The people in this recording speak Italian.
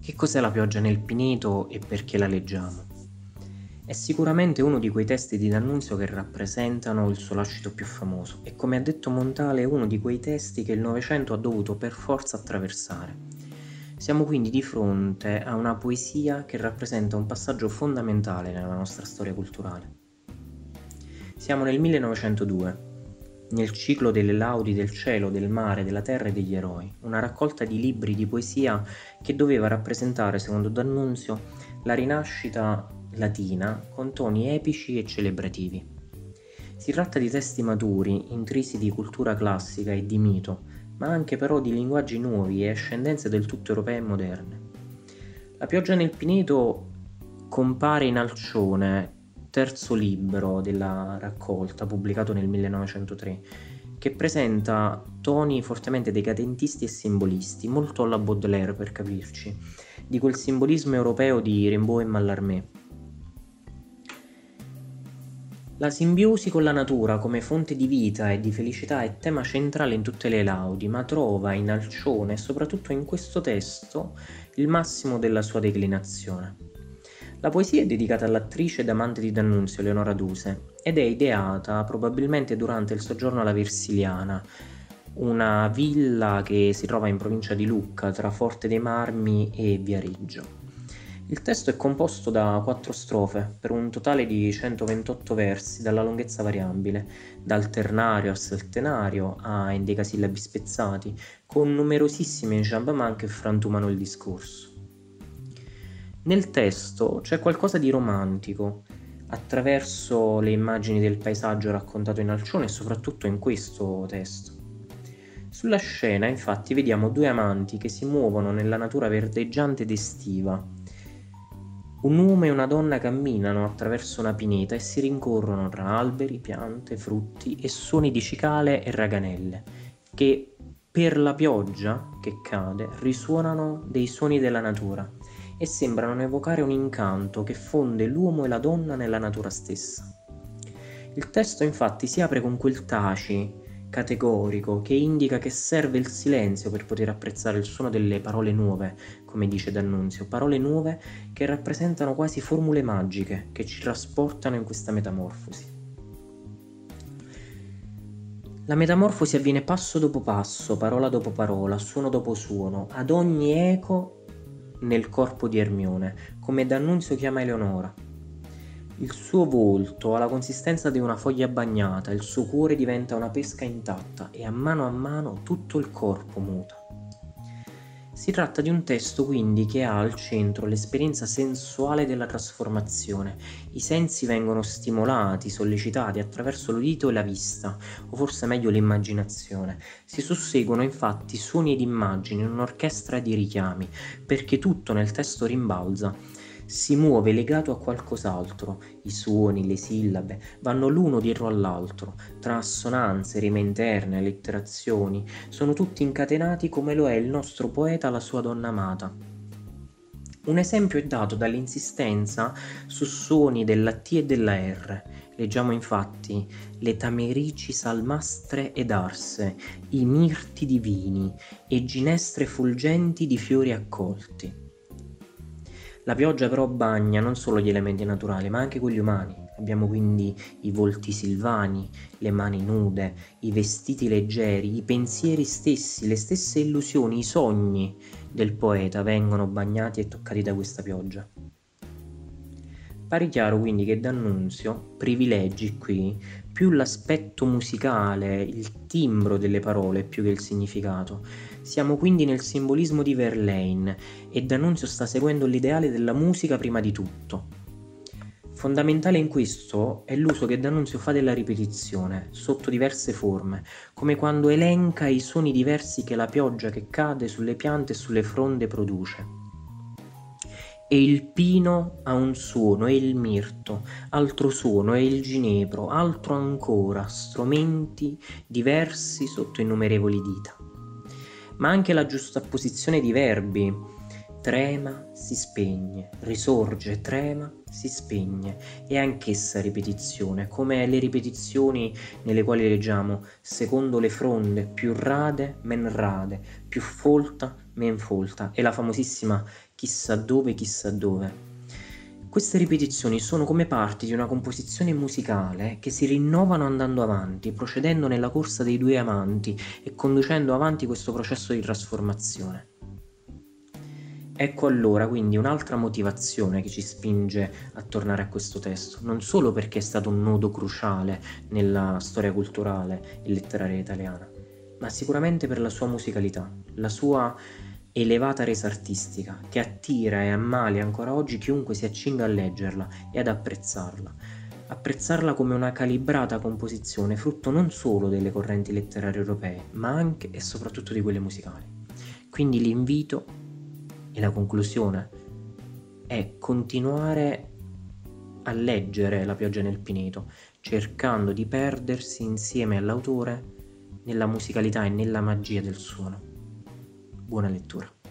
Che cos'è la pioggia nel Pineto e perché la leggiamo? È sicuramente uno di quei testi di D'Annunzio che rappresentano il suo lascito più famoso e come ha detto Montale è uno di quei testi che il Novecento ha dovuto per forza attraversare. Siamo quindi di fronte a una poesia che rappresenta un passaggio fondamentale nella nostra storia culturale. Siamo nel 1902 nel ciclo delle laudi del cielo, del mare, della terra e degli eroi, una raccolta di libri di poesia che doveva rappresentare, secondo D'Annunzio, la rinascita latina con toni epici e celebrativi. Si tratta di testi maturi, intrisi di cultura classica e di mito, ma anche però di linguaggi nuovi e ascendenze del tutto europee e moderne. La pioggia nel Pineto compare in Alcione terzo libro della raccolta pubblicato nel 1903 che presenta toni fortemente decadentisti e simbolisti, molto alla Baudelaire per capirci, di quel simbolismo europeo di Rimbaud e Mallarmé. La simbiosi con la natura come fonte di vita e di felicità è tema centrale in tutte le laudi, ma trova in Alcione soprattutto in questo testo il massimo della sua declinazione. La poesia è dedicata all'attrice ed amante di D'Annunzio, Leonora Duse, ed è ideata probabilmente durante il soggiorno alla Versiliana, una villa che si trova in provincia di Lucca, tra Forte dei Marmi e Viareggio. Il testo è composto da quattro strofe, per un totale di 128 versi, dalla lunghezza variabile, dal ternario al settenario a endecasillabi spezzati, con numerosissime enjambement che frantumano il discorso. Nel testo c'è qualcosa di romantico, attraverso le immagini del paesaggio raccontato in Alcione e soprattutto in questo testo. Sulla scena infatti vediamo due amanti che si muovono nella natura verdeggiante ed estiva. Un uomo e una donna camminano attraverso una pineta e si rincorrono tra alberi, piante, frutti e suoni di cicale e raganelle, che per la pioggia che cade risuonano dei suoni della natura e sembrano evocare un incanto che fonde l'uomo e la donna nella natura stessa. Il testo infatti si apre con quel taci categorico che indica che serve il silenzio per poter apprezzare il suono delle parole nuove, come dice D'Annunzio, parole nuove che rappresentano quasi formule magiche che ci trasportano in questa metamorfosi. La metamorfosi avviene passo dopo passo, parola dopo parola, suono dopo suono, ad ogni eco nel corpo di Ermione, come D'Annunzio chiama Eleonora. Il suo volto ha la consistenza di una foglia bagnata, il suo cuore diventa una pesca intatta e a mano a mano tutto il corpo muta. Si tratta di un testo quindi che ha al centro l'esperienza sensuale della trasformazione. I sensi vengono stimolati, sollecitati attraverso l'udito e la vista, o forse meglio l'immaginazione. Si susseguono infatti suoni ed immagini in un'orchestra di richiami, perché tutto nel testo rimbalza si muove legato a qualcos'altro, i suoni, le sillabe vanno l'uno dietro all'altro, tra assonanze, rime interne, allitterazioni, sono tutti incatenati come lo è il nostro poeta alla sua donna amata. Un esempio è dato dall'insistenza su suoni della T e della R. Leggiamo infatti le tamerici salmastre ed arse, i mirti divini e ginestre fulgenti di fiori accolti. La pioggia però bagna non solo gli elementi naturali, ma anche quelli umani. Abbiamo quindi i volti silvani, le mani nude, i vestiti leggeri, i pensieri stessi, le stesse illusioni, i sogni del poeta vengono bagnati e toccati da questa pioggia. Pare chiaro quindi che D'Annunzio privilegi qui più l'aspetto musicale, il timbro delle parole più che il significato. Siamo quindi nel simbolismo di Verlaine e D'Annunzio sta seguendo l'ideale della musica prima di tutto. Fondamentale in questo è l'uso che D'Annunzio fa della ripetizione, sotto diverse forme, come quando elenca i suoni diversi che la pioggia che cade sulle piante e sulle fronde produce e il pino ha un suono, e il mirto, altro suono, e il ginepro, altro ancora, strumenti diversi sotto innumerevoli dita. Ma anche la giustapposizione di verbi, trema, si spegne, risorge, trema, si spegne, è anch'essa ripetizione, come le ripetizioni nelle quali leggiamo, secondo le fronde, più rade, men rade, più folta, Menfolta e la famosissima Chissà dove, chissà dove. Queste ripetizioni sono come parti di una composizione musicale che si rinnovano andando avanti, procedendo nella corsa dei due amanti e conducendo avanti questo processo di trasformazione. Ecco allora quindi un'altra motivazione che ci spinge a tornare a questo testo, non solo perché è stato un nodo cruciale nella storia culturale e letteraria italiana, ma sicuramente per la sua musicalità, la sua elevata resa artistica, che attira e ammalia ancora oggi chiunque si accinga a leggerla e ad apprezzarla. Apprezzarla come una calibrata composizione, frutto non solo delle correnti letterarie europee, ma anche e soprattutto di quelle musicali. Quindi l'invito e la conclusione è continuare a leggere La pioggia nel Pineto, cercando di perdersi insieme all'autore nella musicalità e nella magia del suono. Buona lettura.